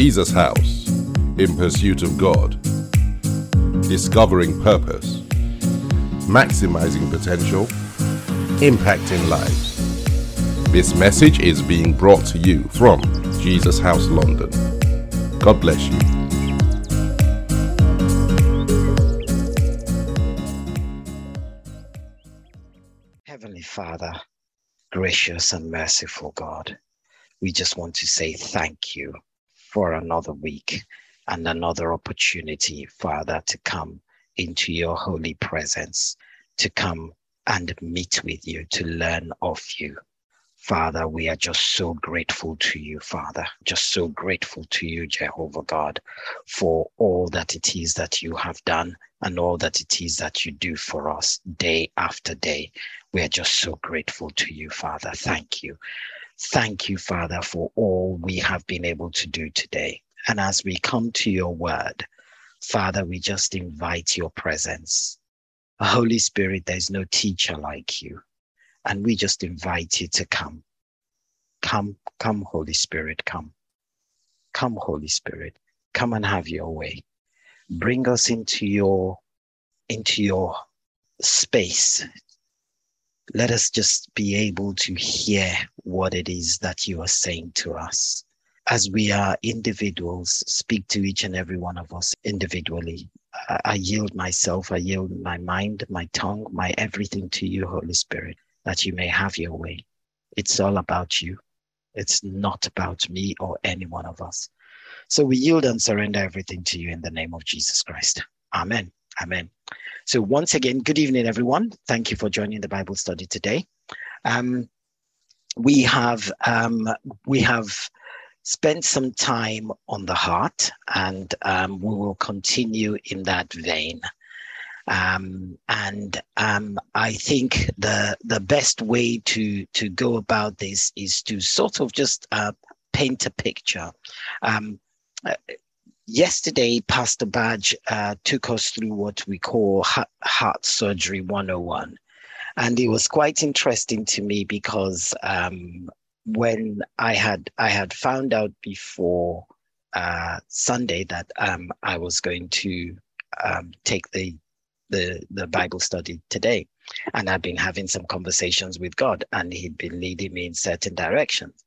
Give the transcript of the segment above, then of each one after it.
Jesus House in pursuit of God, discovering purpose, maximizing potential, impacting lives. This message is being brought to you from Jesus House London. God bless you. Heavenly Father, gracious and merciful God, we just want to say thank you for another week and another opportunity, Father, to come into your holy presence, to come and meet with you, to learn of you. Father, we are just so grateful to you, Father, just so grateful to you, Jehovah God, for all that it is that you have done and all that it is that you do for us day after day. We are just so grateful to you, Father. Thank you. Thank you, Father, for all we have been able to do today. And as we come to your word, Father, we just invite your presence. Holy Spirit, there's no teacher like you. And we just invite you to come. Come, come, Holy Spirit, come. Come, Holy Spirit, come and have your way. Bring us into your into your space. Let us just be able to hear what it is that you are saying to us. As we are individuals, speak to each and every one of us individually. I, I yield myself, I yield my mind, my tongue, my everything to you, Holy Spirit that you may have your way. It's all about you. It's not about me or any one of us. So we yield and surrender everything to you in the name of Jesus Christ. Amen. Amen. So once again, good evening, everyone. Thank you for joining the Bible study today. Um, we have um, we have spent some time on the heart, and um, we will continue in that vein. Um, and um, I think the the best way to to go about this is to sort of just uh, paint a picture. Uh, yesterday, Pastor Badge uh, took us through what we call heart, surgery 101. And it was quite interesting to me because um, when I had I had found out before uh, Sunday that um, I was going to um, take the the the Bible study today, and I've been having some conversations with God, and He'd been leading me in certain directions.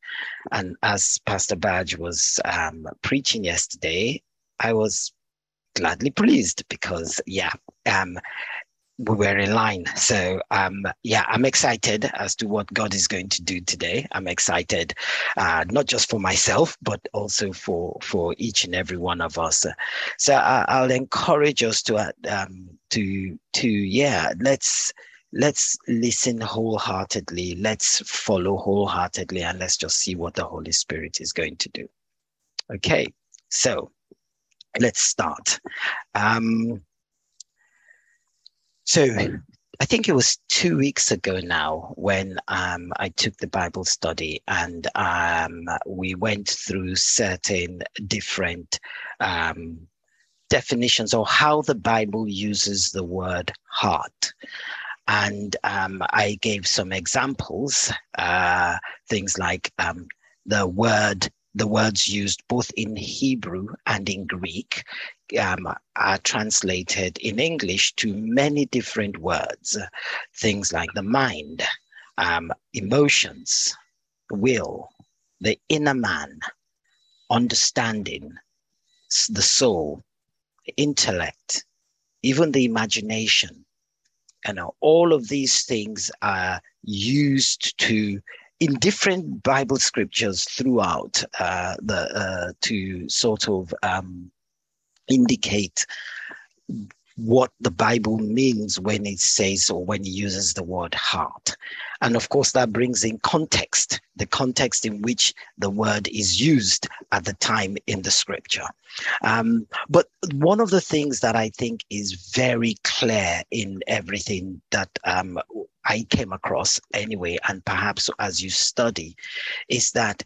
And as Pastor Badge was um, preaching yesterday, I was gladly pleased because yeah, um, we were in line. So um, yeah, I'm excited as to what God is going to do today. I'm excited, uh, not just for myself, but also for for each and every one of us. So I, will encourage us to uh, um, to to yeah, let's let's listen wholeheartedly. Let's follow wholeheartedly, and let's just see what the Holy Spirit is going to do. Okay, so let's start. Um, so I think it was two weeks ago now when um, I took the Bible study and um, we went through certain different um, definitions of how the Bible uses the word heart. And um, I gave some examples, uh, things like um, the word the words used both in Hebrew and in Greek um, are translated in English to many different words, things like the mind, um, emotions, will, the inner man, understanding, the soul, intellect, even the imagination. And all of these things are used to in different Bible scriptures throughout uh, the uh, to sort of um, indicate what the Bible means when it says or when it uses the word heart. And of course, that brings in context, the context in which the word is used at the time in the scripture. Um, but one of the things that I think is very clear in everything that um, I came across anyway, and perhaps as you study, is that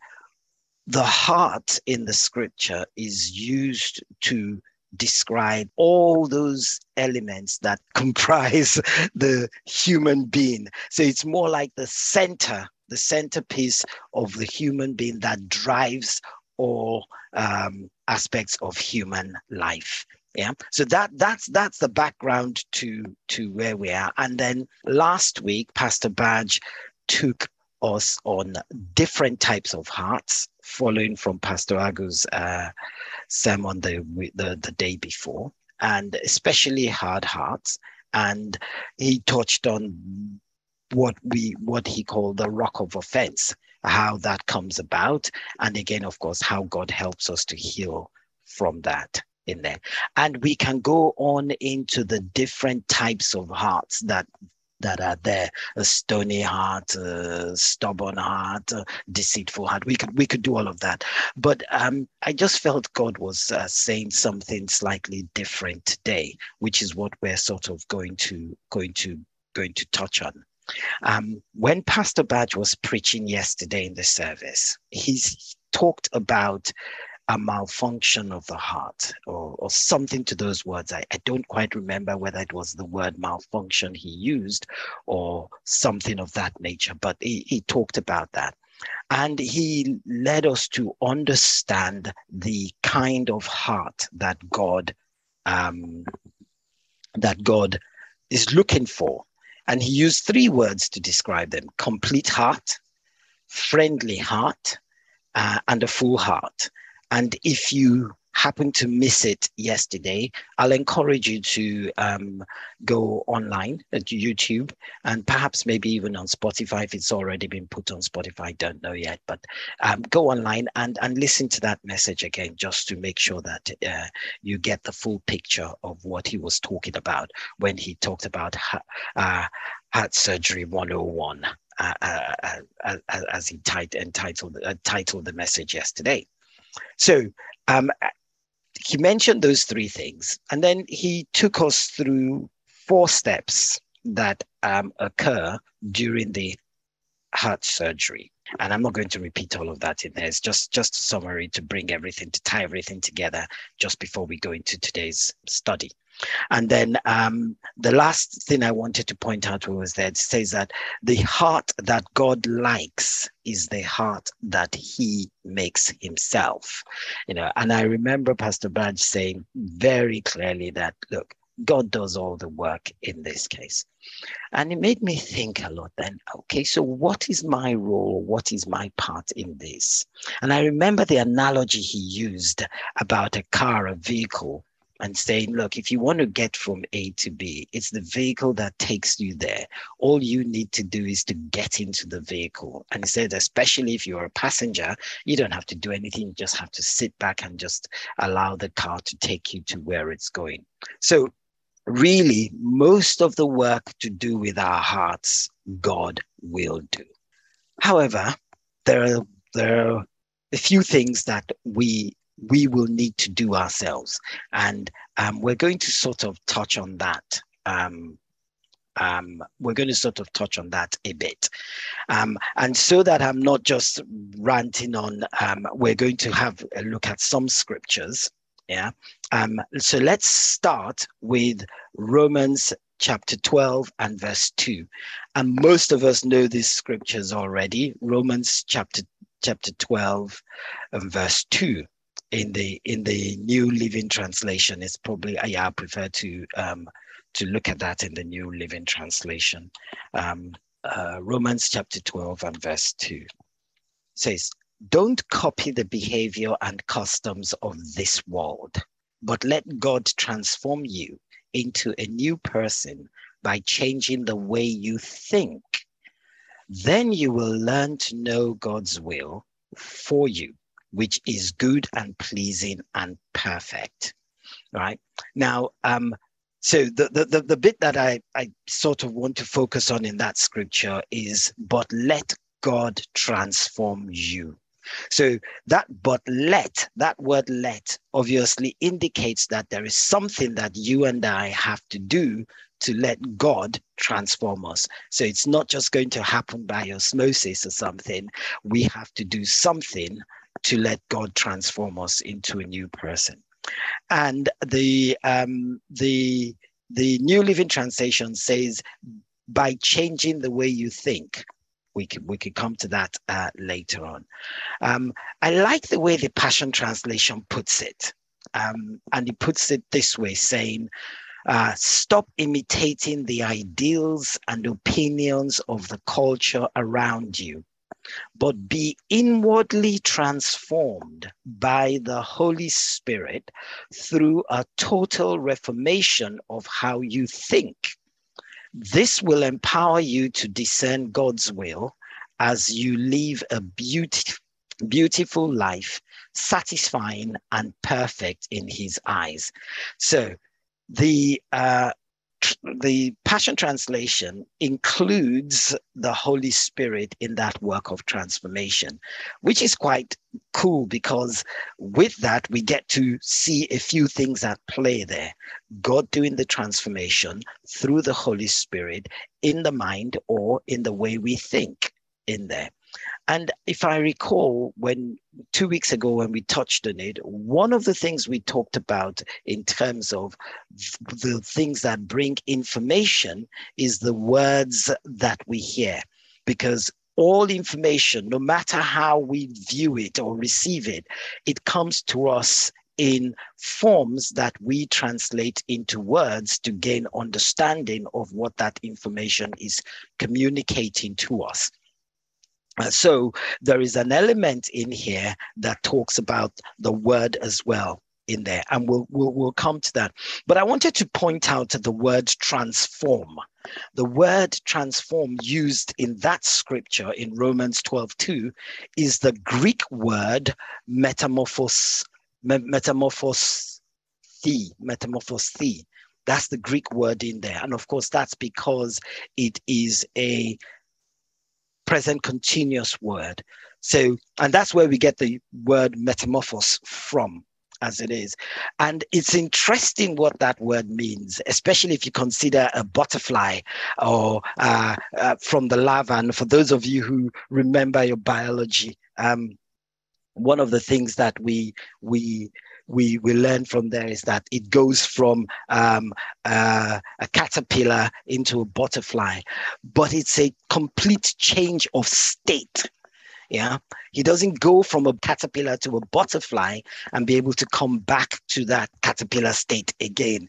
the heart in the scripture is used to describe all those elements that comprise the human being. So it's more like the center, the centerpiece of the human being that drives all um, aspects of human life yeah. So that that's that's the background to to where we are. And then last week pastor badge took us on different types of hearts following from pastor agu's uh, sermon the, the the day before and especially hard hearts. And he touched on what we what he called the rock of offense how that comes about and again of course how god helps us to heal from that in there. And we can go on into the different types of hearts that that are there. A stony heart a stubborn heart deceitful heart. We could we could do all of that. But um, i just felt god was uh, saying something slightly different today which is what we're sort of going to going to going to touch on. Um, when pastor badge was preaching yesterday in the service he's talked about a malfunction of the heart or, or something to those words. I, I don't quite remember whether it was the word malfunction he used or something of that nature, but he, he talked about that. And he led us to understand the kind of heart that God um, that God is looking for. And he used three words to describe them complete heart, friendly heart, uh, and a full heart. And if you happen to miss it yesterday, I'll encourage you to um, go online at YouTube and perhaps maybe even on Spotify if it's already been put on Spotify. Don't know yet, but um, go online and, and listen to that message again just to make sure that uh, you get the full picture of what he was talking about when he talked about uh, heart surgery 101. Uh, uh, uh, uh, as he entitled, titled the message yesterday. So um, he mentioned those three things, and then he took us through four steps that um, occur during the heart surgery. And I'm not going to repeat all of that in there. It's just just a summary to bring everything to tie everything together just before we go into today's study. And then um, the last thing I wanted to point out was that it says that the heart that God likes is the heart that He makes Himself. You know, and I remember Pastor Badge saying very clearly that look, God does all the work in this case. And it made me think a lot then, okay, so what is my role? What is my part in this? And I remember the analogy he used about a car, a vehicle, and saying, look, if you want to get from A to B, it's the vehicle that takes you there. All you need to do is to get into the vehicle. And he said, especially if you're a passenger, you don't have to do anything, you just have to sit back and just allow the car to take you to where it's going. So, really, most of the work to do with our hearts, God will do. However, there are, there are a few things that we we will need to do ourselves. And um, we're going to sort of touch on that. Um, um, we're going to sort of touch on that a bit. Um, and so that I'm not just ranting on, um, we're going to have a look at some scriptures. Yeah. Um, so let's start with Romans chapter 12 and verse 2. And most of us know these scriptures already. Romans chapter chapter 12 and verse 2 in the in the New Living Translation. It's probably yeah, I prefer to um, to look at that in the New Living Translation. Um, uh, Romans chapter 12 and verse 2 says, Don't copy the behavior and customs of this world, but let God transform you into a new person by changing the way you think. Then you will learn to know God's will for you, which is good and pleasing and perfect. Right now, um, so the, the, the, the bit that I, I sort of want to focus on in that scripture is, but let God transform you. So that but let, that word let obviously indicates that there is something that you and I have to do to let God transform us. So it's not just going to happen by osmosis or something. We have to do something to let God transform us into a new person. And the um, the the New Living Translation says, by changing the way you think. We could we could come to that uh, later on. Um, I like the way the Passion Translation puts it, um, and he puts it this way, saying, uh, "Stop imitating the ideals and opinions of the culture around you." But be inwardly transformed by the Holy Spirit through a total reformation of how you think this will empower you to discern God's will as you live a beauty, beautiful life, satisfying and perfect in His eyes. So, the uh, the Passion Translation includes the Holy Spirit in that work of transformation, which is quite cool because with that, we get to see a few things at play there. God doing the transformation through the Holy Spirit in the mind or in the way we think in there. And if I recall, when two weeks ago when we touched on it, one of the things we talked about in terms of the things that bring information is the words that we hear, because all information, no matter how we view it or receive it, it comes to us in forms that we translate into words to gain understanding of what that information is communicating to us. So there is an element in here that talks about the word as well in there, and we'll, we'll, we'll come to that. But I wanted to point out the word transform. The word transform used in that scripture in Romans 12 2 is the Greek word metamorphos, metamorphos, metamorphos. That's the Greek word in there. And of course, that's because it is a present continuous word. So, and that's where we get the word metamorphos from, as it is. And it's interesting what that word means, especially if you consider a butterfly or uh, uh, from the larva. And for those of you who remember your biology, um, one of the things that we we we we learn from there is that it goes from um, uh, a caterpillar into a butterfly, but it's a complete change of state. Yeah, he doesn't go from a caterpillar to a butterfly and be able to come back to that caterpillar state again.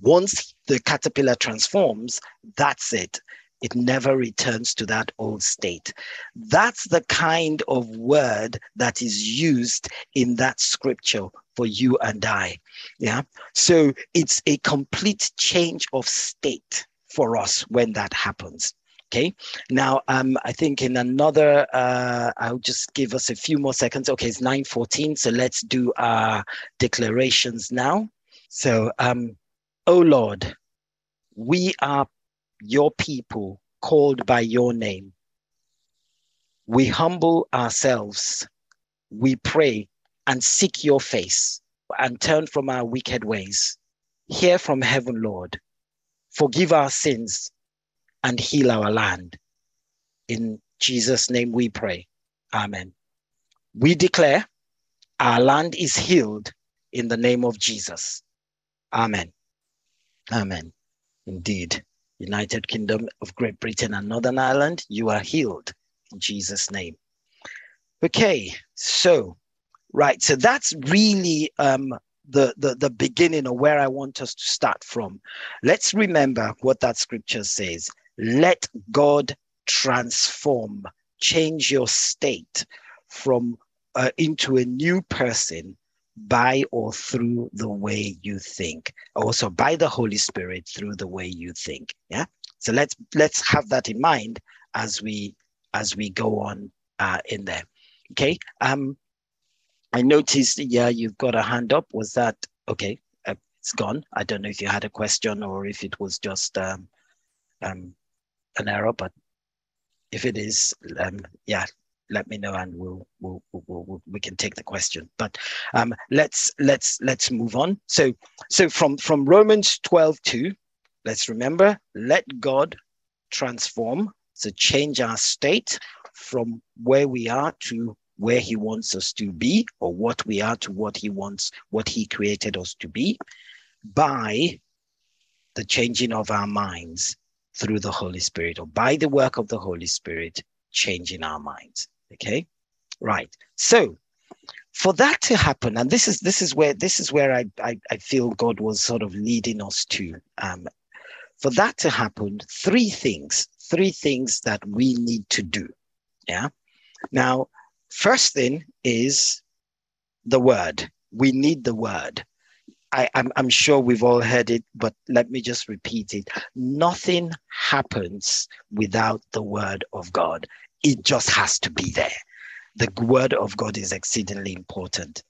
Once the caterpillar transforms, that's it it never returns to that old state. That's the kind of word that is used in that scripture for you and I. Yeah. So it's a complete change of state for us when that happens. Okay. Now, um, I think in another, uh, I'll just give us a few more seconds. Okay, it's 9:14. So let's do our declarations now. So, um, oh Lord, we are your people called by your name. We humble ourselves. We pray and seek your face and turn from our wicked ways. Hear from heaven, Lord. Forgive our sins and heal our land. In Jesus' name we pray. Amen. We declare our land is healed in the name of Jesus. Amen. Amen. Indeed. United Kingdom of Great Britain and Northern Ireland, you are healed in Jesus' name. Okay, so right, so that's really um, the, the the beginning of where I want us to start from. Let's remember what that scripture says. Let God transform, change your state from uh, into a new person by or through the way you think. Also by the holy spirit through the way you think yeah? So let's let's have that in mind as we as we go on uh, in there okay? Um i noticed yeah you've got a hand up. Was that okay uh, it's gone. I don't know if you had a question or if it was just um, um an error but if it is um yeah let me know and we'll, we'll, we'll, we'll we can take the question but um, let's let's let's move on so so from from romans 12 2 let's remember let god transform so change our state from where we are to where he wants us to be or what we are to what he wants what he created us to be by the changing of our minds through the holy spirit or by the work of the holy spirit changing our minds. Okay, right. So for that to happen, and this is this is where this is where I I, I feel God was sort of leading us to. Um, for that to happen, three things, three things that we need to do. Yeah. Now, first thing is the word. We need the word. I, I'm, I'm sure we've all heard it, but let me just repeat it. Nothing happens without the word of God. It just has to be there. The word of God is exceedingly important.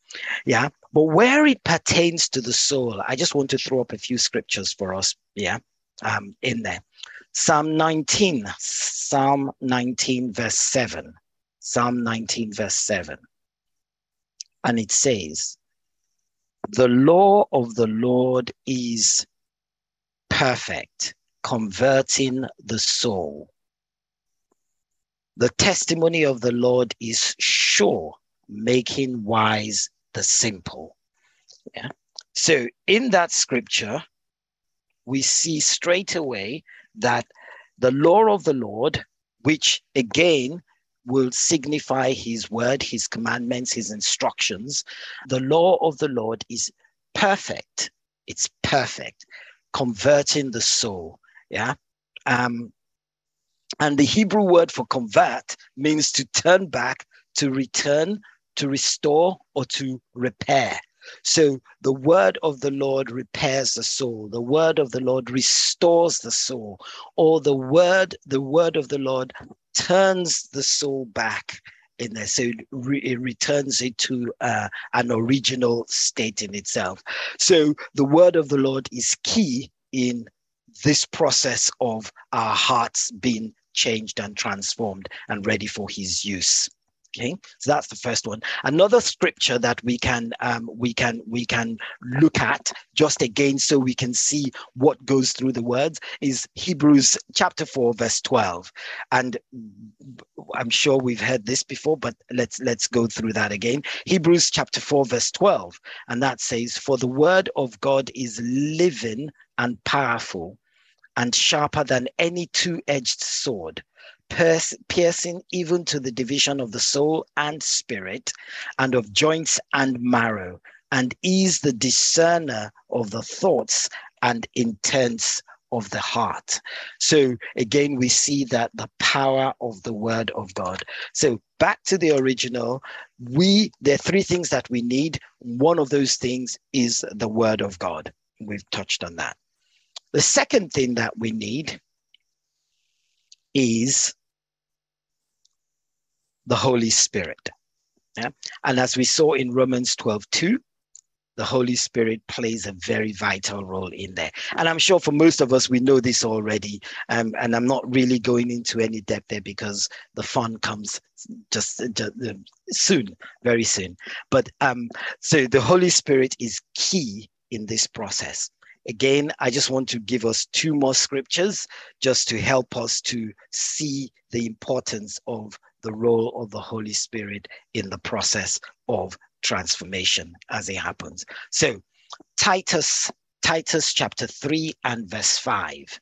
Yeah. But where it pertains to the soul, I just want to throw up a few scriptures for us. Yeah. Um, in there. Psalm 19, Psalm 19, verse 7. Psalm 19, verse 7. And it says, the law of the Lord is perfect, converting the soul. The testimony of the Lord is sure, making wise the simple. Yeah. So in that scripture, we see straight away that the law of the Lord, which again will signify his word, his commandments, his instructions. The law of the Lord is perfect. It's perfect, converting the soul. Yeah. Um, and the Hebrew word for convert means to turn back, to return, to restore, or to repair. So the word of the Lord repairs the soul. The word of the Lord restores the soul. Or the word, the word of the Lord turns the soul back in there. So it, re- it returns it to uh, an original state in itself. So the word of the Lord is key in this process of our hearts being changed and transformed and ready for his use. Okay, so that's the first one. Another scripture that we can um, we can we can look at just again so we can see what goes through the words is Hebrews chapter four verse twelve, and I'm sure we've heard this before, but let's let's go through that again. Hebrews chapter four verse twelve, and that says, "For the word of God is living and powerful, and sharper than any two-edged sword." piercing even to the division of the soul and spirit, and of joints and marrow, and is the discerner of the thoughts and intents of the heart. So again, we see that the power of the word of God. So back to the original, we there are three things that we need. One of those things is the word of God. We've touched on that. The second thing that we need is the Holy Spirit. Yeah? And as we saw in Romans 12 2, the Holy Spirit plays a very vital role in there. And I'm sure for most of us, we know this already. Um, and I'm not really going into any depth there because the fun comes just, just uh, soon, very soon. But um, so the Holy Spirit is key in this process. Again, I just want to give us two more scriptures just to help us to see the importance of the role of the Holy Spirit in the process of transformation as it happens. So, Titus, Titus chapter 3 and verse 5.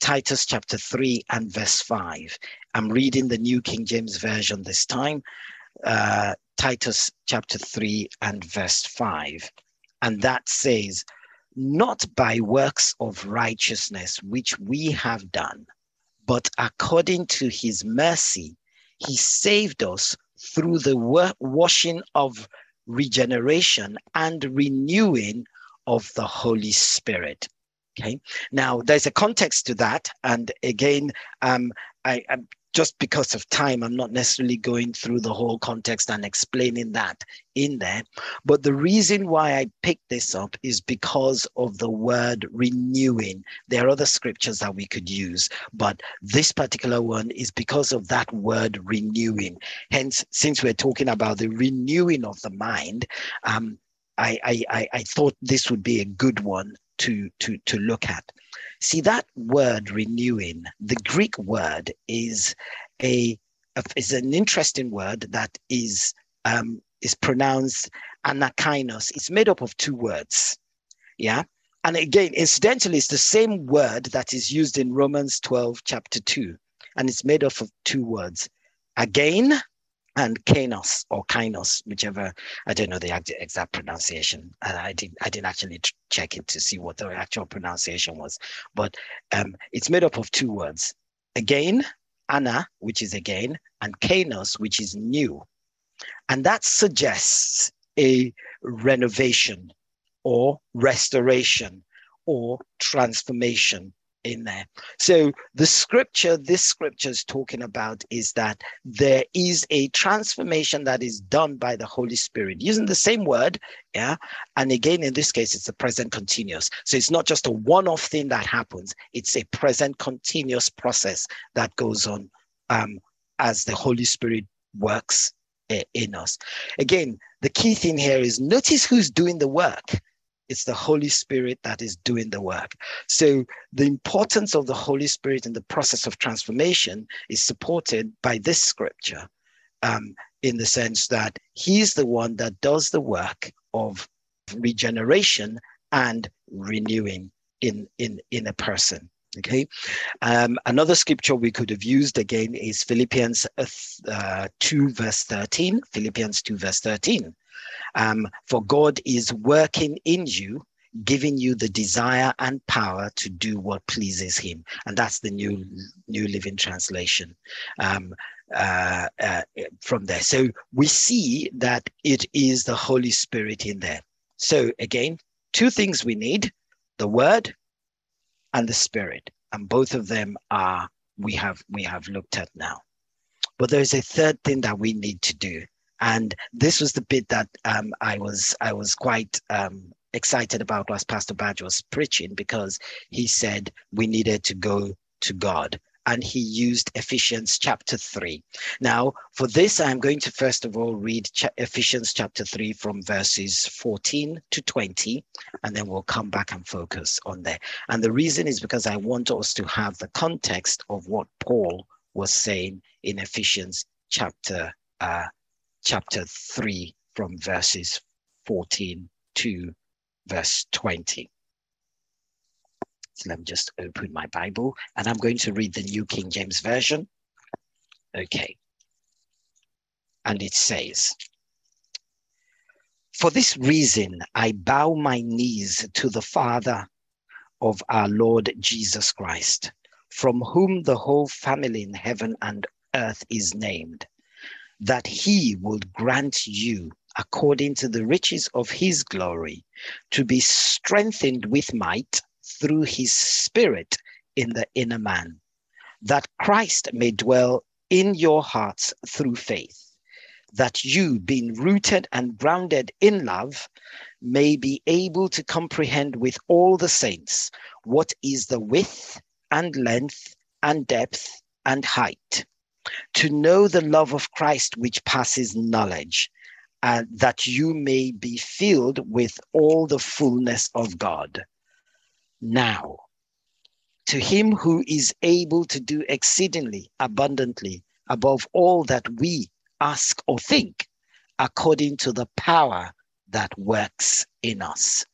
Titus chapter 3 and verse 5. I'm reading the New King James Version this time. Uh, Titus chapter 3 and verse 5. And that says, Not by works of righteousness which we have done, but according to his mercy, he saved us through the washing of regeneration and renewing of the Holy Spirit. Okay. Now, there's a context to that, and again, um, I, I, just because of time, I'm not necessarily going through the whole context and explaining that in there. But the reason why I picked this up is because of the word renewing. There are other scriptures that we could use, but this particular one is because of that word renewing. Hence, since we're talking about the renewing of the mind, um, I, I, I thought this would be a good one to, to, to look at. See that word renewing, the Greek word is a is an interesting word that is um, is pronounced anakainos. It's made up of two words. Yeah. And again, incidentally, it's the same word that is used in Romans 12, chapter 2. And it's made up of two words again and kainos or kainos, whichever I don't know the exact pronunciation. I didn't I didn't actually check it to see what the actual pronunciation was, but um, it's made up of two words: again, ana, which is again, and kainos, which is new, and that suggests a renovation or restoration or transformation in there. So the scripture, this scripture is talking about is that there is a transformation that is done by the Holy Spirit using the same word. Yeah. And again, in this case, it's the present continuous. So it's not just a one-off thing that happens, it's a present continuous process that goes on um, as the Holy Spirit works uh, in us. Again, the key thing here is notice who's doing the work it's the Holy Spirit that is doing the work. So the importance of the Holy Spirit in the process of transformation is supported by this scripture um, in the sense that he's the one that does the work of regeneration and renewing in, in, in a person. Okay. Um, another scripture we could have used again is Philippians uh, 2, verse 13. Philippians 2, verse 13. Um, for God is working in you, giving you the desire and power to do what pleases Him, and that's the new New Living Translation. Um, uh, uh, from there, so we see that it is the Holy Spirit in there. So again, two things we need: the Word and the Spirit, and both of them are we have we have looked at now. But there's a third thing that we need to do, and this was the bit that um, I was I was quite um, excited about as Pastor Badge was preaching because he said we needed to go to God. And he used Ephesians chapter 3. Now, for this, I'm going to first of all read Ephesians chapter 3 from verses 14 to 20, and then we'll come back and focus on there. And the reason is because I want us to have the context of what Paul was saying in Ephesians chapter uh, chapter 3 from verses 14 to verse 20. So let me just open my Bible and I'm going to read the New King James Version. Okay. And it says, For this reason, I bow my knees to the Father of our Lord Jesus Christ, from whom the whole family in heaven and earth is named that he would grant you, according to the riches of his glory, to be strengthened with might through his spirit in the inner man, that Christ may dwell in your hearts through faith, that you, being rooted and grounded in love, may be able to comprehend with all the saints what is the width and length and depth and height to know the love of Christ which passes knowledge, and that you may be filled with all the fullness of God. Now, to him who is able to do exceedingly abundantly above all that we ask or think, according to the power that works in us.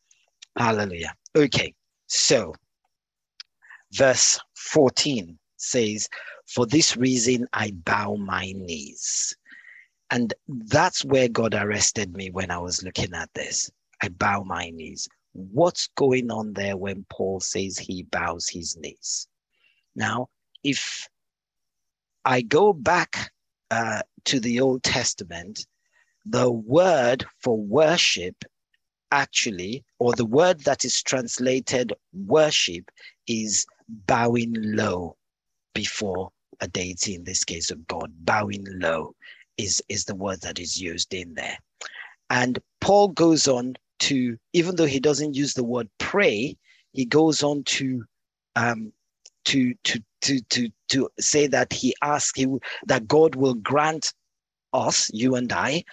Hallelujah. Okay, so verse 14 says, for this reason, I bow my knees. And that's where God arrested me when I was looking at this. I bow my knees. What's going on there when Paul says he bows his knees? Now, if I go back uh, to the Old Testament, the word for worship actually, or the word that is translated worship, is bowing low before a deity, in this case of God, bowing low is, is the word that is used in there. And Paul goes on to, even though he doesn't use the word pray, he goes on to um, to to to to to say that he asks him that God will grant us, you and I,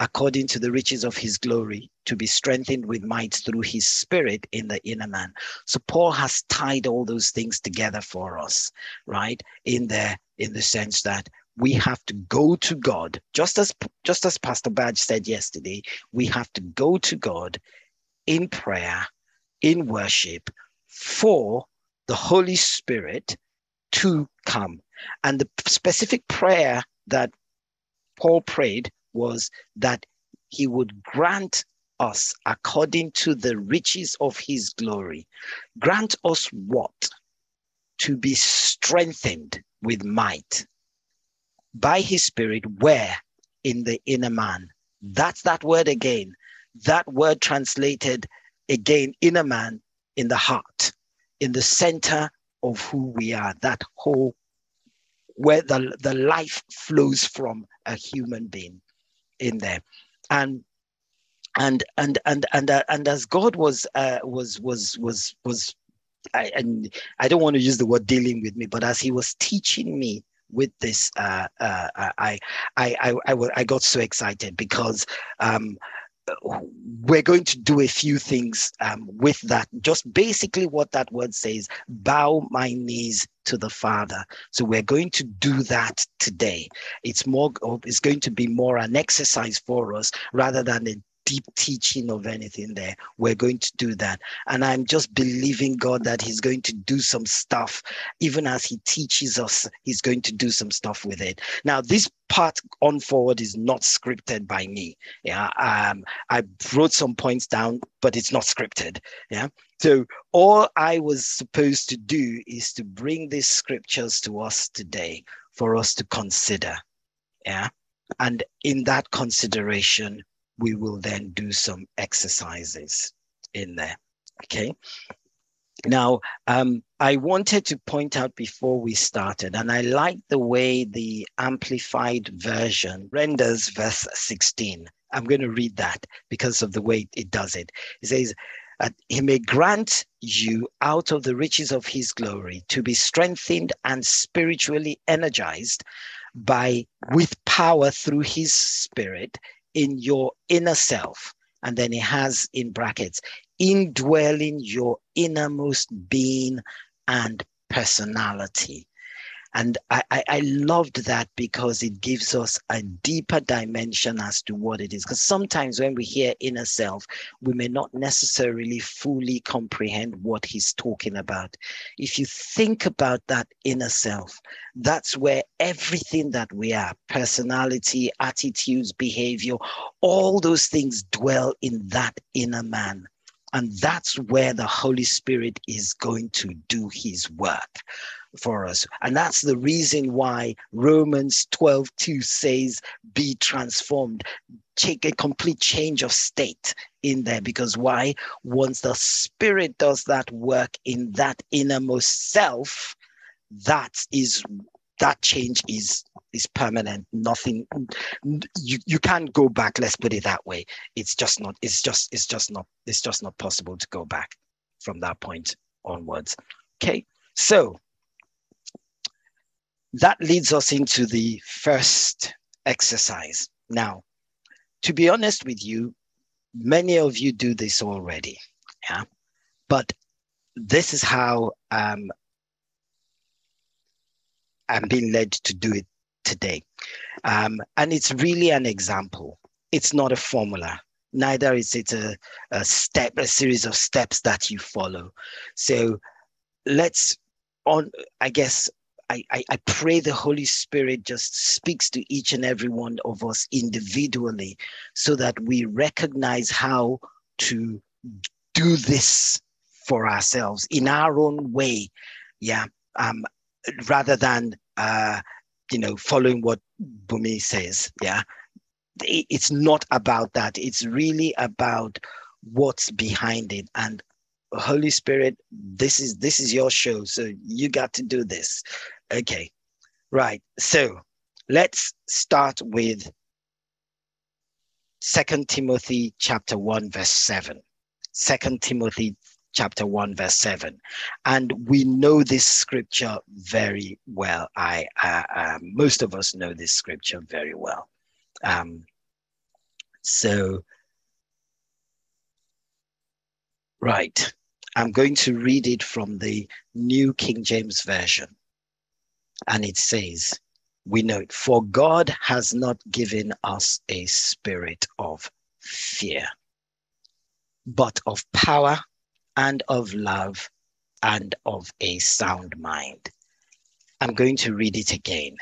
according to the riches of his glory, to be strengthened with might through his spirit in the inner man. So Paul has tied all those things together for us, right? In the in the sense that we have to go to God, just as just as Pastor Badge said yesterday, we have to go to God in prayer, in worship, for the Holy Spirit to come. And the specific prayer that Paul prayed was that he would grant us according to the riches of his glory. Grant us what? To be strengthened with might by his spirit, where? In the inner man. That's that word again. That word translated again, inner man in the heart, in the center of who we are, that whole where the, the life flows from a human being in there. And and and and and uh, and as God was uh, was was was was I, and I don't want to use the word dealing with me, but as He was teaching me with this, uh, uh, I, I I I I got so excited because um, we're going to do a few things um, with that. Just basically what that word says bow my knees to the Father. So we're going to do that today. It's more, it's going to be more an exercise for us rather than a deep teaching of anything there. We're going to do that. And I'm just believing God that He's going to do some stuff. Even as He teaches us, He's going to do some stuff with it. Now, this part on forward is not scripted by me. Yeah. Um, I wrote some points down, but it's not scripted. Yeah. So all I was supposed to do is to bring these scriptures to us today for us to consider. Yeah. And in that consideration, we will then do some exercises in there. Okay. Now, um, I wanted to point out before we started, and I like the way the amplified version renders verse 16. I'm going to read that because of the way it does it. It says, uh, He may grant you out of the riches of His glory to be strengthened and spiritually energized by with power through His Spirit in your inner self. And then it has in brackets, indwelling your innermost being and personality. And I, I, loved that because it gives us a deeper dimension as to what it is. Because sometimes when we hear inner self, we may not necessarily fully comprehend what he's talking about. If you think about that inner self, that's where everything that we are personality, attitudes, behavior all those things dwell in that inner man. And that's where the Holy Spirit is going to do his work for us. And that's the reason why Romans 12 2 says, Be transformed. Take a complete change of state in there. Because why? Once the Spirit does that work in that innermost self, that is that change is is permanent nothing you you can't go back let's put it that way it's just not it's just it's just not it's just not possible to go back from that point onwards okay so that leads us into the first exercise now to be honest with you many of you do this already yeah but this is how um, I'm being led to do it today. Um, and it's really an example. It's not a formula. Neither is it a, a step, a series of steps that you follow. So let's on, I guess I, I, pray the Holy Spirit just speaks to each and every one of us individually so that we recognize how to do this for ourselves in our own way. Yeah. Um, rather than uh, you know following what Bumi says. Yeah, it's not about that. It's really about what's behind it and Holy Spirit, this is this is your show, so you got to do this. Okay, right. So let's start with Second Timothy chapter one verse seven. Second Timothy chapter 1 verse 7 and we know this scripture very well i uh, uh, most of us know this scripture very well um, so right i'm going to read it from the new king james version and it says we note for god has not given us a spirit of fear but of power and of love and of a sound mind. I'm going to read it again.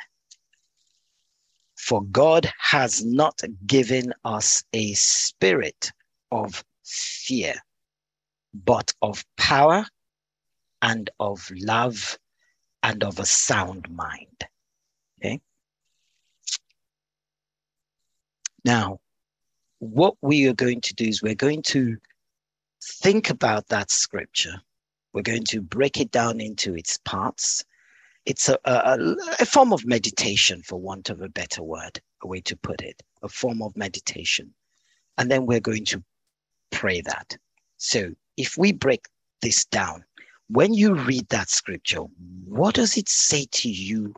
For God has not given us a spirit of fear, but of power and of love and of a sound mind. Okay. Now, what we are going to do is we're going to think about that scripture. We're going to break it down into its parts. It's a, a, a, form of meditation, for want of a better word, a way to put it, a form of meditation. And then we're going to pray that. So if we break this down, when you read that scripture, what does it say to you,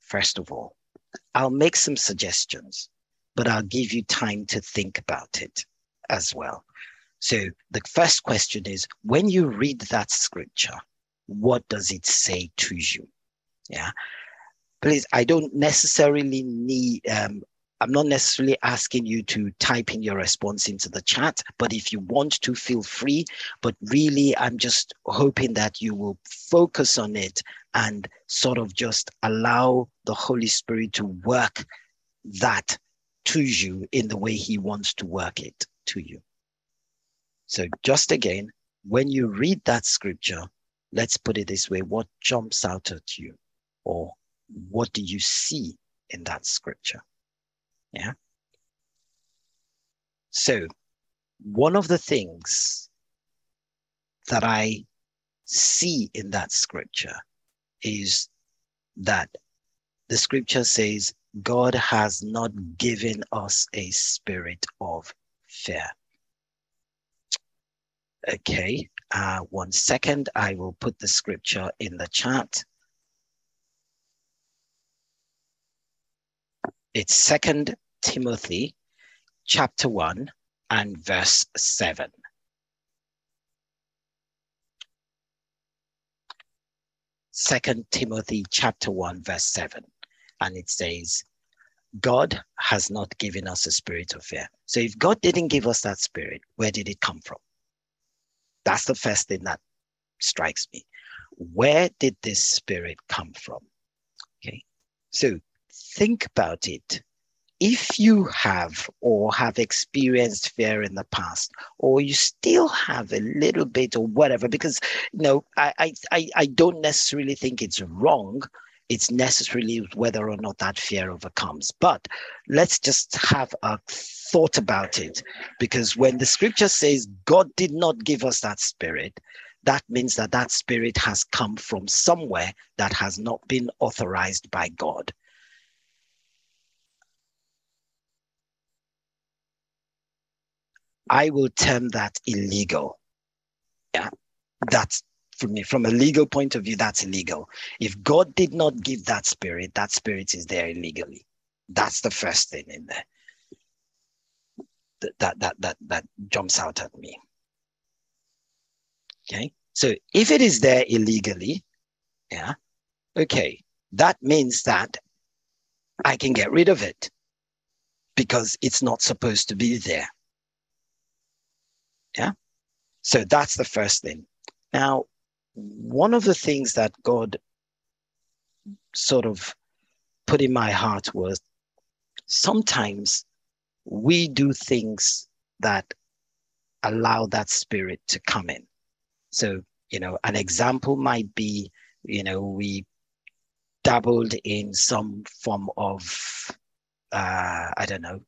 first of all? I'll make some suggestions, but I'll give you time to think about it as well. So the first question is when you read that scripture, what does it say to you? Yeah. Please, I don't necessarily need um, I'm not necessarily asking you to type in your response into the chat, but if you want to, feel free. But really, I'm just hoping that you will focus on it and sort of just allow the Holy Spirit to work that to you in the way He wants to work it to you. So, just again, when you read that scripture, let's put it this way what jumps out at you, or what do you see in that scripture? Yeah. So, one of the things that I see in that scripture is that the scripture says, God has not given us a spirit of fear. Okay, uh, one second. I will put the scripture in the chat. It's Second Timothy chapter 1 and verse 7. Second Timothy chapter 1 verse 7 and it says God has not given us a spirit of fear. So if God didn't give us that spirit, where did it come from? That's the first thing that strikes me. Where did this spirit come from? Okay. So think about it. If you have or have experienced fear in the past, or you still have a little bit or whatever, because you know, I I I don't necessarily think it's wrong. It's necessarily whether or not that fear overcomes. But let's just have a thought about it. Because when the scripture says God did not give us that spirit, that means that that spirit has come from somewhere that has not been authorized by God. I will term that illegal. Yeah, that's from me from a legal point of view. That's illegal. If God did not give that spirit, that spirit is there illegally. That's the first thing in there. That that that that jumps out at me. Okay, so if it is there illegally, yeah, okay, that means that I can get rid of it because it's not supposed to be there. Yeah. So that's the first thing. Now, one of the things that God sort of put in my heart was sometimes we do things that allow that spirit to come in. So, you know, an example might be, you know, we dabbled in some form of, uh, I don't know,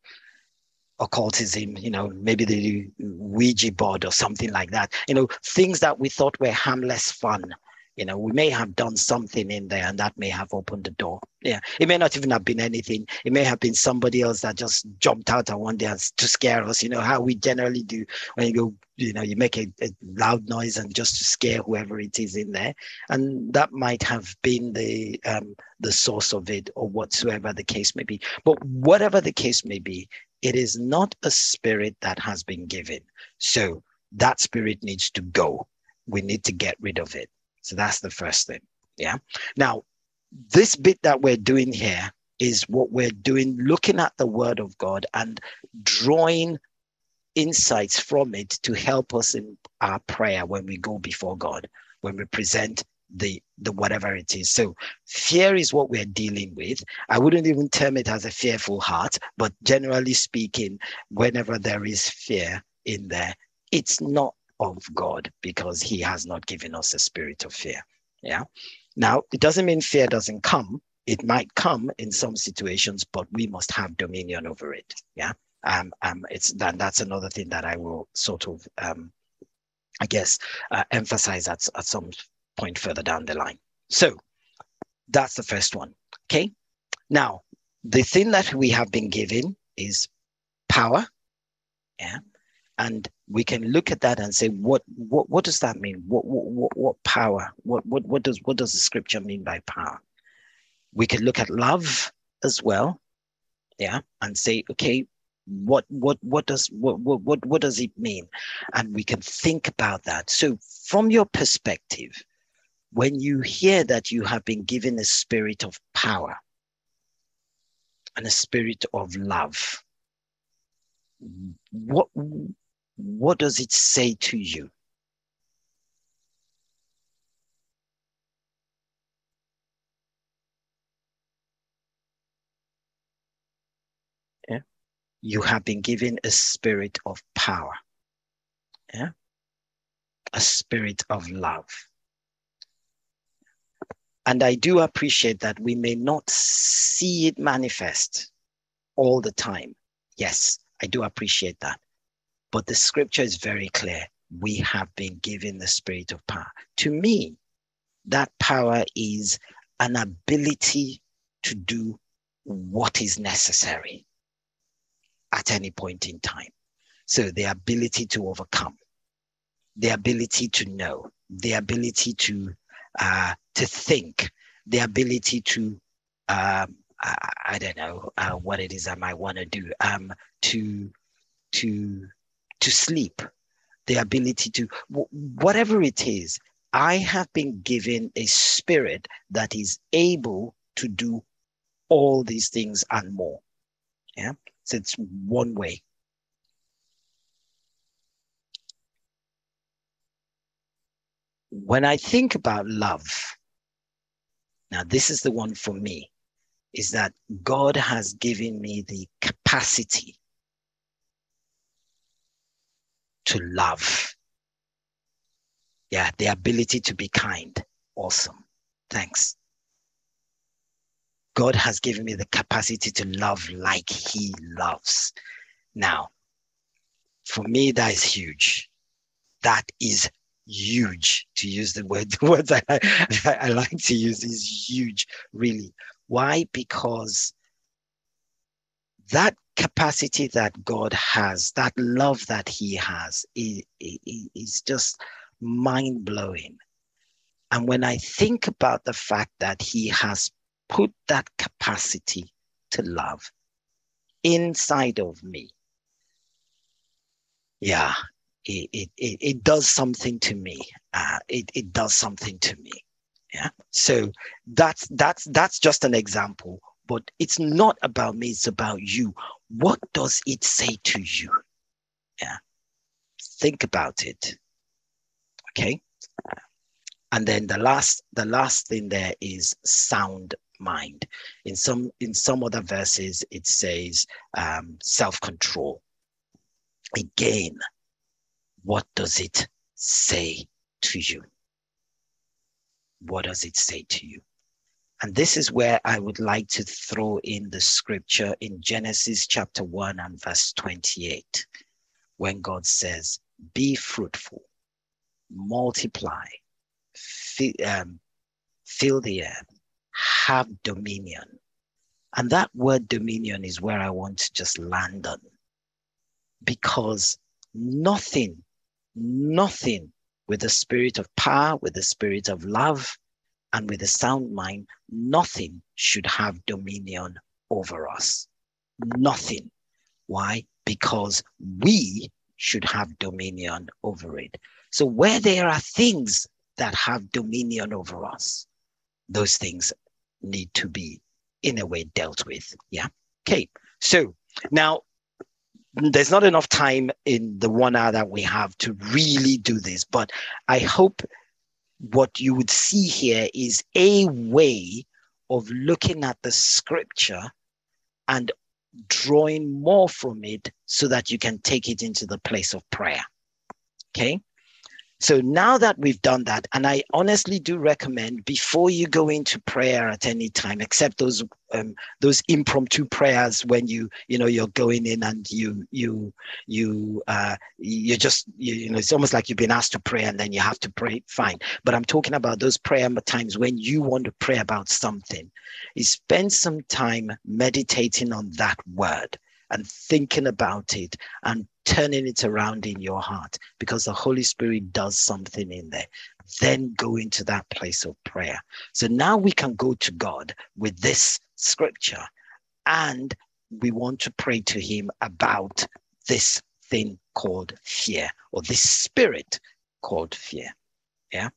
occultism, you know, maybe the Ouija board or something like that, you know, things that we thought were harmless fun. You know, we may have done something in there and that may have opened the door. Yeah. It may not even have been anything. It may have been somebody else that just jumped out at one day to scare us, you know, how we generally do when you go, you know, you make a, a loud noise and just to scare whoever it is in there. And that might have been the um, the source of it or whatsoever the case may be. But whatever the case may be, it is not a spirit that has been given. So that spirit needs to go. We need to get rid of it. So that's the first thing. Yeah. Now, this bit that we're doing here is what we're doing, looking at the word of God and drawing insights from it to help us in our prayer when we go before God, when we present the the whatever it is. So fear is what we're dealing with. I wouldn't even term it as a fearful heart but generally speaking whenever there is fear in there it's not of god because he has not given us a spirit of fear. Yeah? Now it doesn't mean fear doesn't come. It might come in some situations but we must have dominion over it. Yeah? Um, um it's that that's another thing that i will sort of um I guess, uh, emphasize at, at some point further down the line. So that's the first one. Okay. Now, the thing that we have been given is power. Yeah. And we can look at that and say, what what what does that mean? What what what, power? What what what does what does the scripture mean by power? We can look at love as well. Yeah. And say, okay, what what what does what, what what what does it mean and we can think about that so from your perspective when you hear that you have been given a spirit of power and a spirit of love what what does it say to you you have been given a spirit of power, yeah? a spirit of love. And I do appreciate that we may not see it manifest all the time. Yes, I do appreciate that. But the scripture is very clear. We have been given the spirit of power. To me, that power is an ability to do what is necessary at any point in time. So the ability to overcome, the ability to know, the ability to uh, to think, the ability to um, I, I, don't know uh, what it is I might want to do um, to to to sleep, the ability to whatever it is. I have been given a spirit that is able to do all these things and more. Yeah. So it's one way. When I think about love, now this is the one for me, is that God has given me the capacity to love. Yeah, the ability to be kind. Awesome. Thanks. God has given me the capacity to love like He loves. Now, for me, that is huge. That is huge to use the word. The words I, I, I like to use is huge, really. Why? Because that capacity that God has, that love that He has, is, is just mind blowing. And when I think about the fact that He has put that capacity to love inside of me, yeah, it, it, it, does something to me. Uh, it, it does something to me. Yeah. So that's that's that's just an example, but it's not about me, it's about you. What does it say to you? Yeah. Think about it. Okay. And then the last the last thing there is sound mind. In some in some other verses, it says um, self-control. Again, what does it say to you? What does it say to you? And this is where I would like to throw in the scripture in Genesis chapter 1 and verse 28, when God says, Be fruitful, multiply, fill, um, fill the earth, have dominion. And that word dominion is where I want to just land on. Because nothing, nothing with the spirit of power, with the spirit of love, and with a sound mind, nothing should have dominion over us. Nothing. Why? Because we should have dominion over it. So, where there are things that have dominion over us, those things need to be in a way dealt with. Yeah. Okay. So now there's not enough time in the one hour that we have to really do this, but I hope what you would see here is a way of looking at the scripture and drawing more from it so that you can take it into the place of prayer. Okay. So now that we've done that, and I honestly do recommend before you go into prayer at any time, except those um, those impromptu prayers when you you know you're going in and you you you uh, you just you, you know it's almost like you've been asked to pray and then you have to pray. Fine, but I'm talking about those prayer times when you want to pray about something. You spend some time meditating on that word and thinking about it and turning it around in your heart because the Holy Spirit does something in there. Then go into that place of prayer. So now we can go to God with this scripture and we want to pray to Him about this thing called fear or this spirit called fear. Yeah.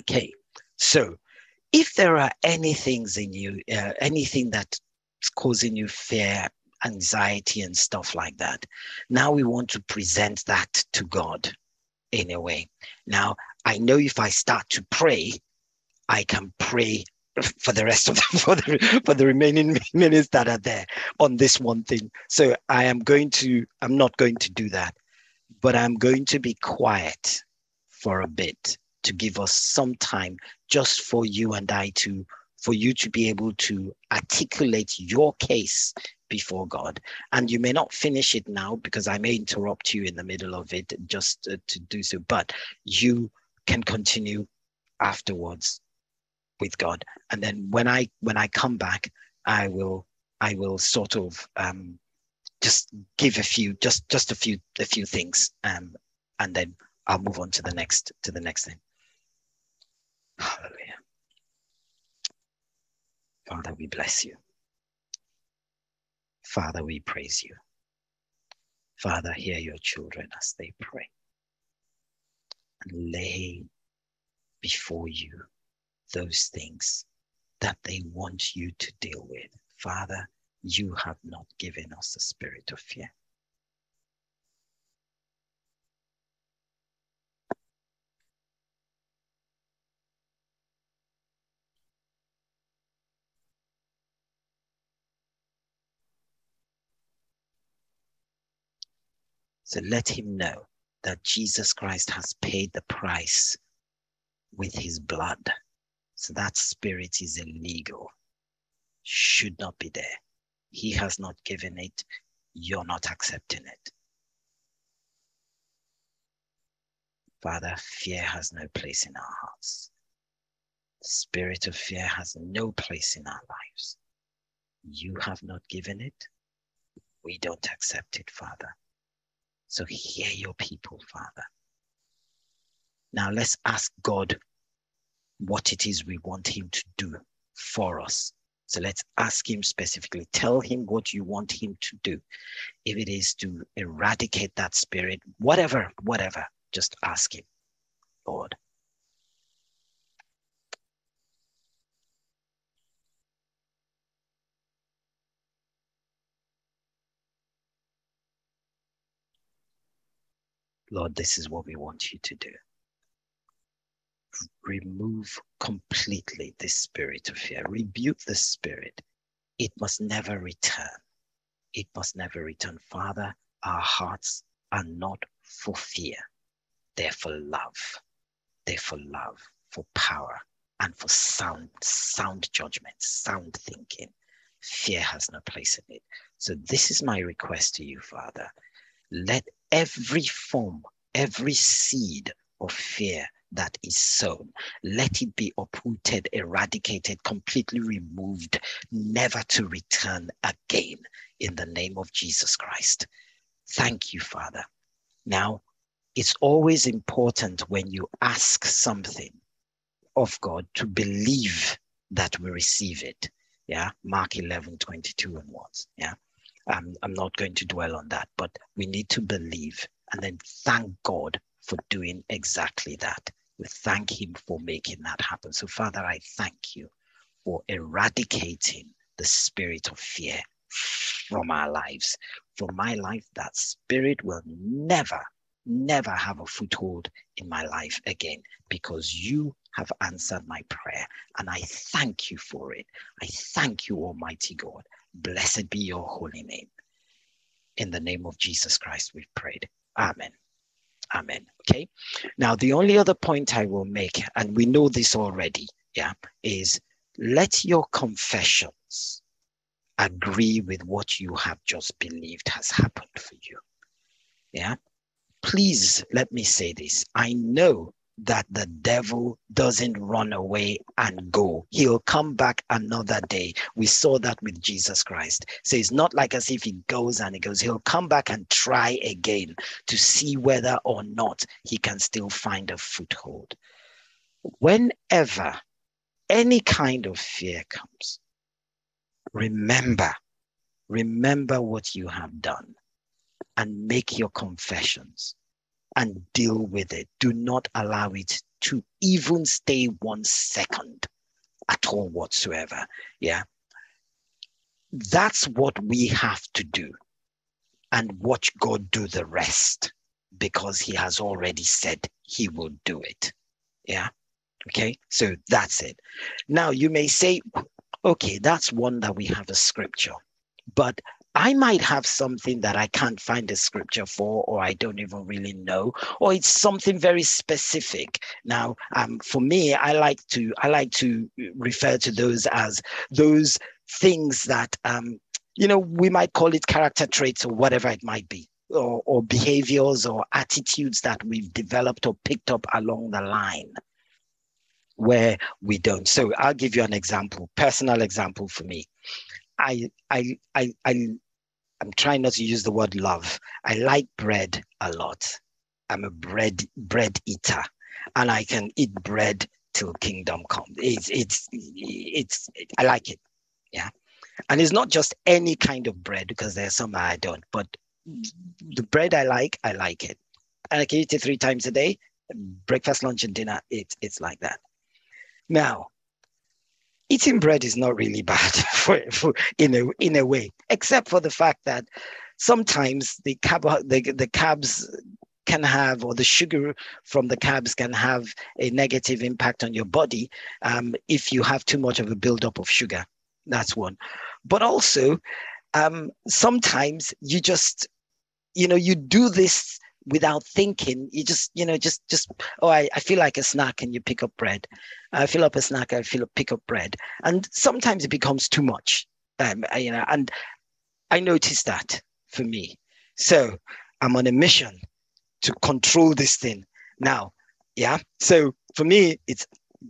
Okay. So if there are any things in you, uh, anything that's causing you fear anxiety and stuff like that. Now we want to present that to God in a way. Now, I know if I start to pray, I can pray for the rest of the for the for the remaining minutes that are there on this one thing. So I am going to I'm not going to do that, but I'm going to be quiet for a bit to give us some time just for you and I to for you to be able to articulate your case before God. And you may not finish it now because I may interrupt you in the middle of it just uh, to do so, but you can continue afterwards with God. And then when I when I come back, I will I will sort of um, just give a few just just a few a few things um, and then I'll move on to the next to the next thing. Hallelujah. Father, we bless you. Father, we praise you. Father, hear your children as they pray and lay before you those things that they want you to deal with. Father, you have not given us a spirit of fear, So let him know that Jesus Christ has paid the price with his blood. So that spirit is illegal, should not be there. He has not given it, you're not accepting it. Father, fear has no place in our hearts. The spirit of fear has no place in our lives. You have not given it. We don't accept it, Father. So hear your people, Father. Now let's ask God what it is we want Him to do for us. So let's ask Him specifically. Tell Him what you want Him to do. If it is to eradicate that spirit, whatever, whatever, just ask Him, Lord. Lord, this is what we want you to do. Remove completely this spirit of fear. Rebuke the spirit. It must never return. It must never return. Father, our hearts are not for fear. They're for love. They're for love, for power, and for sound, sound judgment, sound thinking. Fear has no place in it. So this is my request to you, Father. Let every form, every seed of fear that is sown, let it be uprooted, eradicated, completely removed, never to return again in the name of Jesus Christ. Thank you, Father. Now, it's always important when you ask something of God to believe that we receive it. Yeah, Mark 11, 22 and once. Yeah. Um, I'm not going to dwell on that, but we need to believe and then thank God for doing exactly that. We thank Him for making that happen. So, Father, I thank you for eradicating the spirit of fear from our lives. For my life, that spirit will never, never have a foothold in my life again because you have answered my prayer. And I thank you for it. I thank you, Almighty God. Blessed be your holy name. In the name of Jesus Christ, we've prayed. Amen. Amen. Okay. Now, the only other point I will make, and we know this already, yeah, is let your confessions agree with what you have just believed has happened for you. Yeah. Please let me say this. I know that the devil doesn't run away and go. He'll come back another day. We saw that with Jesus Christ. So it's not like as if he goes and he goes, he'll come back and try again to see whether or not he can still find a foothold. Whenever any kind of fear comes, remember, remember what you have done and make your confessions and deal with it. Do not allow it to even stay one second at all whatsoever. Yeah. That's what we have to do and watch God do the rest because he has already said he will do it. Yeah. Okay. So that's it. Now you may say, okay, that's one that we have a scripture, but I might have something that I can't find a scripture for, or I don't even really know, or it's something very specific. Now, um, for me, I like to I like to refer to those as those things that um, you know we might call it character traits or whatever it might be. Or, or behaviors or attitudes that we've developed or picked up along the line where we don't. So I'll give you an example, personal example for me. I, I, I, I, I'm trying not to use the word love. I like bread a lot. I'm a bread bread eater, and I can eat bread till kingdom come. It's it's it's I like it, yeah. And it's not just any kind of bread because there's some I don't, but the bread I like, I like it, and I can eat it three times a day, breakfast, lunch, and dinner. It's it's like that. Now, eating bread is not really bad for, for, in a in a way, except for the fact that sometimes the carb the, the carbs can have or the sugar from the carbs can have a negative impact on your body um, if you have too much of a buildup of sugar. That's one. But also, um, sometimes you just, you know, you do this without thinking you just you know just just oh I, I feel like a snack and you pick up bread. I feel up a snack i feel pick up bread. And sometimes it becomes too much. Um, you know and i noticed that for me. So i'm on a mission to control this thing now. Yeah? So for me it's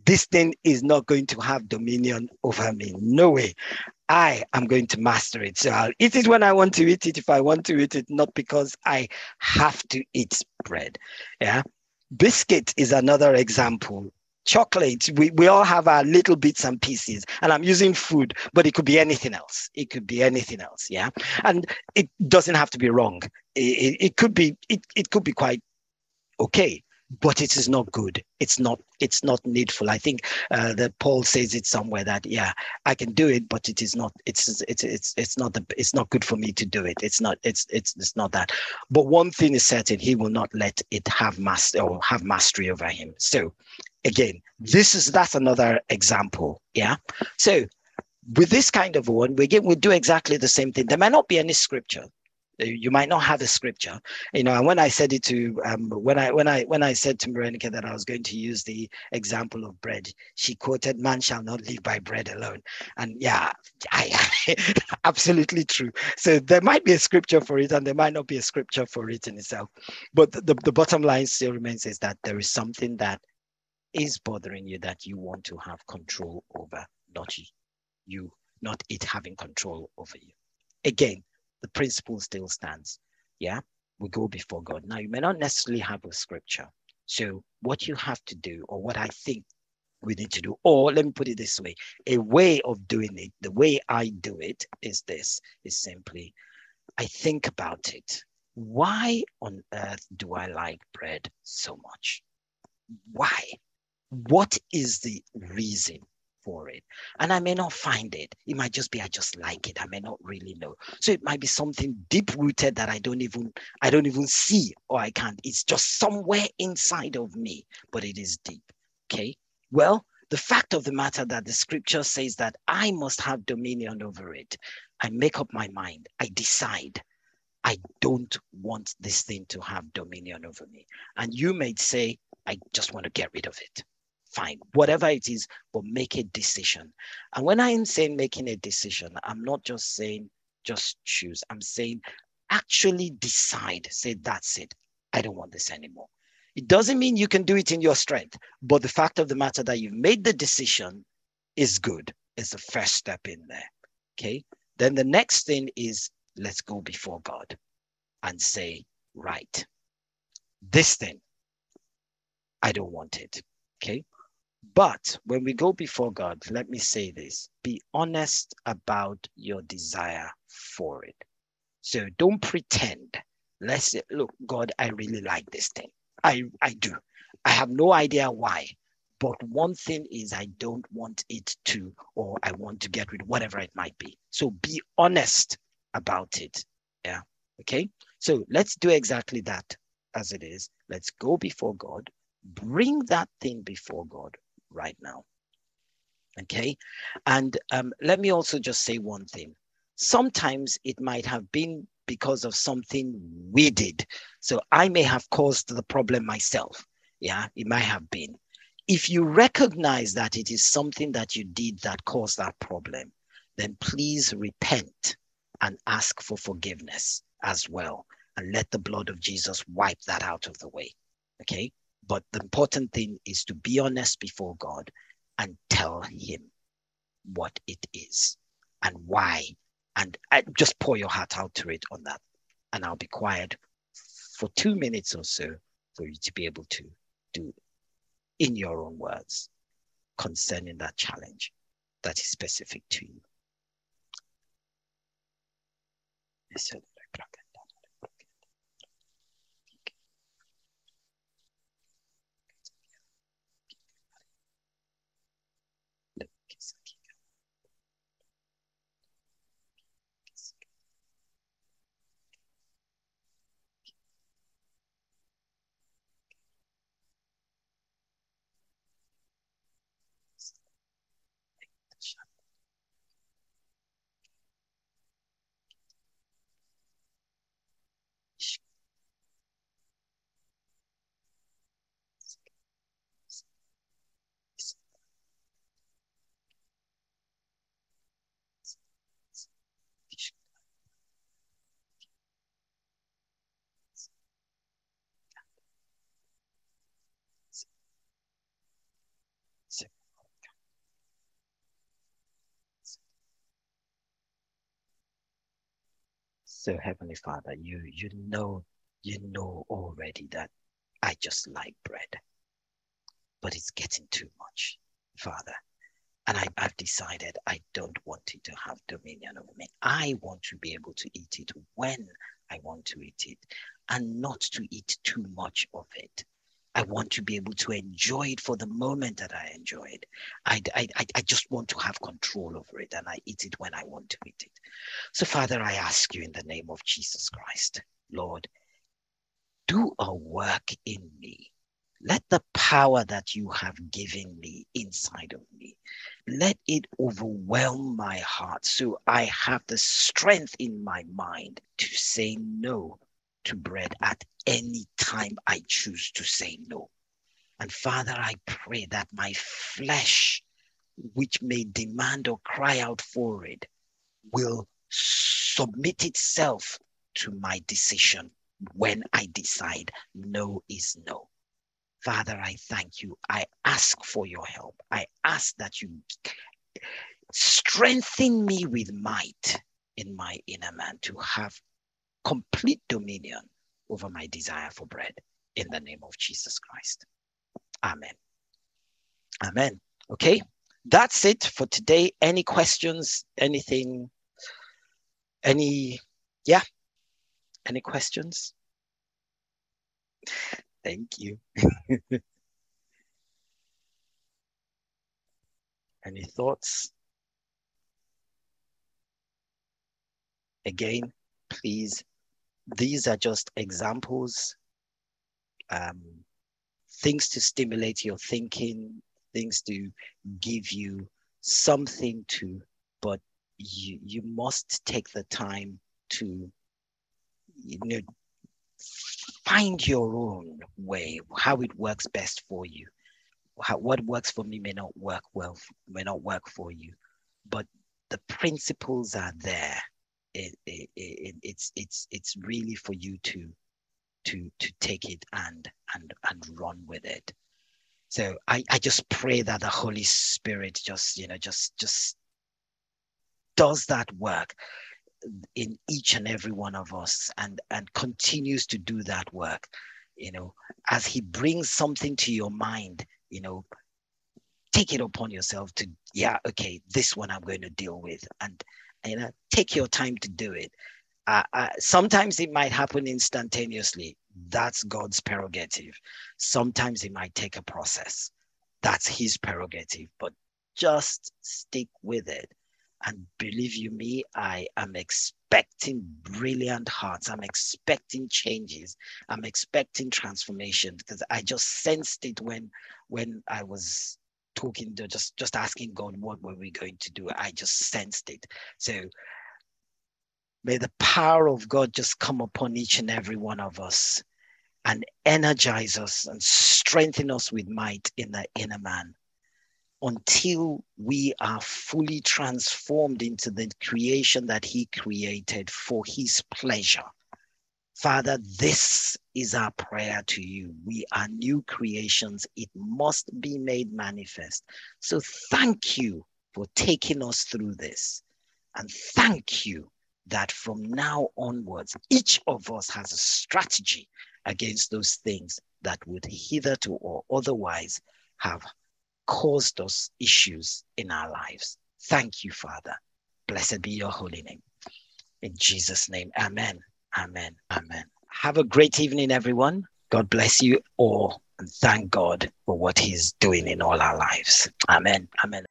this thing is not going to have dominion over me. No way I am going to master it. So I'll eat it when I want to eat it, if I want to eat it, not because I have to eat bread. Yeah. Biscuit is another example. Chocolate, we, we all have our little bits and pieces, and I'm using food, but it could be anything else. It could be anything else. Yeah. And it doesn't have to be wrong. It, it, it could be, it, it could be quite okay but it is not good. It's not it's not needful. I think uh, that paul says it somewhere that yeah i can do it but it is not it's it's it's it's not the it's not good for me to do it. It's not it's it's it's not that. But one thing is certain he will not let it have master or have mastery over him. So again this is that's another example yeah? So with this kind of one we get we do exactly the same thing. There may not be any scripture you might not have a scripture. You know and when i said it to um, when i when i when i said to Marenica that i was going to use the example of bread she quoted man shall not live by bread alone. And yeah I, absolutely true. So there might be a scripture for it and there might not be a scripture for it in itself. But the, the bottom line still remains is that there is something that is bothering you that you want to have control over not you not it having control over you. Again the principle still stands. Yeah, we go before God. Now, you may not necessarily have a scripture. So, what you have to do, or what I think we need to do, or let me put it this way a way of doing it, the way I do it is this is simply I think about it. Why on earth do I like bread so much? Why? What is the reason? For it. And I may not find it. It might just be I just like it. I may not really know. So it might be something deep rooted that I don't even I don't even see or I can't. It's just somewhere inside of me, but it is deep. Okay. Well, the fact of the matter that the scripture says that I must have dominion over it. I make up my mind. I decide. I don't want this thing to have dominion over me. And you may say, I just want to get rid of it fine, whatever it is, but make a decision. And when I'm saying making a decision, I'm not just saying just choose. I'm saying actually decide, say, that's it. I don't want this anymore. It doesn't mean you can do it in your strength, but the fact of the matter that you've made the decision is good. It's the first step in there. Okay. Then the next thing is let's go before God and say, right, this thing, I don't want it. Okay. But when we go before God, let me say this be honest about your desire for it. So don't pretend. Let's say, look, God, I really like this thing. I, I do. I have no idea why. But one thing is, I don't want it to, or I want to get rid of whatever it might be. So be honest about it. Yeah. Okay. So let's do exactly that as it is. Let's go before God, bring that thing before God, right now. Okay. And um, let me also just say one thing. Sometimes it might have been because of something we did. So I may have caused the problem myself. Yeah, it might have been. If you recognize that it is something that you did that caused that problem, then please repent and ask for forgiveness as well. And let the blood of Jesus wipe that out of the way. Okay. But the important thing is to be honest before God and tell Him what it is and why. And uh, just pour your heart out to it on that. And I'll be quiet for two minutes or so for you to be able to do in your own words concerning that challenge that is specific to you. So Heavenly Father, you you know you know already that I just like bread, but it's getting too much, Father. And I, I've decided I don't want it to have dominion over me. I want to be able to eat it when I want to eat it and not to eat too much of it. I want to be able to enjoy it for the moment that I enjoy it. I, I, I just want to have control over it and I eat it when I want to eat it. So, Father, I ask you in the name of Jesus Christ, Lord, do a work in me. Let the power that you have given me inside of me, let it overwhelm my heart so I have the strength in my mind to say no to bread at any time I choose to say no. And Father, I pray that my flesh, which may demand or cry out for it, will submit itself to my decision when I decide no is no. Father, I thank you. I ask for your help. I ask that you strengthen me with might in my inner man to have complete dominion over my desire for bread in the name of Jesus Christ. Amen. Amen. Okay, that's it for today. Any questions? Anything? Any? Yeah. Any questions? Thank you. Any thoughts? Again, please, these are just examples, um, things to stimulate your thinking, things to give you something to, but you, you must take the time to you know find your own way how it works best for you. How, what works for me may not work well may not work for you but the principles are there it, it, it, it's it's it's really for you to to to take it and and and run with it. So i i just pray that the holy spirit just you know just just does that work in each and every one of us and and continues to do that work. You know as he brings something to your mind you know take it upon yourself to yeah okay this one i'm going to deal with. And you know take your time to do it. Uh, uh, sometimes it might happen instantaneously. That's god's prerogative. Sometimes it might take a process. That's his prerogative but just stick with it. And believe you me, I am expecting brilliant hearts. I'm expecting changes. I'm expecting transformation because I just sensed it when when I was talking to just just asking God what were we going to do. I just sensed it. So may the power of God just come upon each and every one of us and energize us and strengthen us with might in the inner man until we are fully transformed into the creation that He created for His pleasure. Father, this is our prayer to you. We are new creations. It must be made manifest. So thank you for taking us through this. And thank you that from now onwards, each of us has a strategy against those things that would hitherto or otherwise have caused us issues in our lives. Thank you, Father. Blessed be your holy name. In Jesus' name, amen. Amen. Amen. Have a great evening, everyone. God bless you all and thank God for what He's doing in all our lives. Amen. Amen.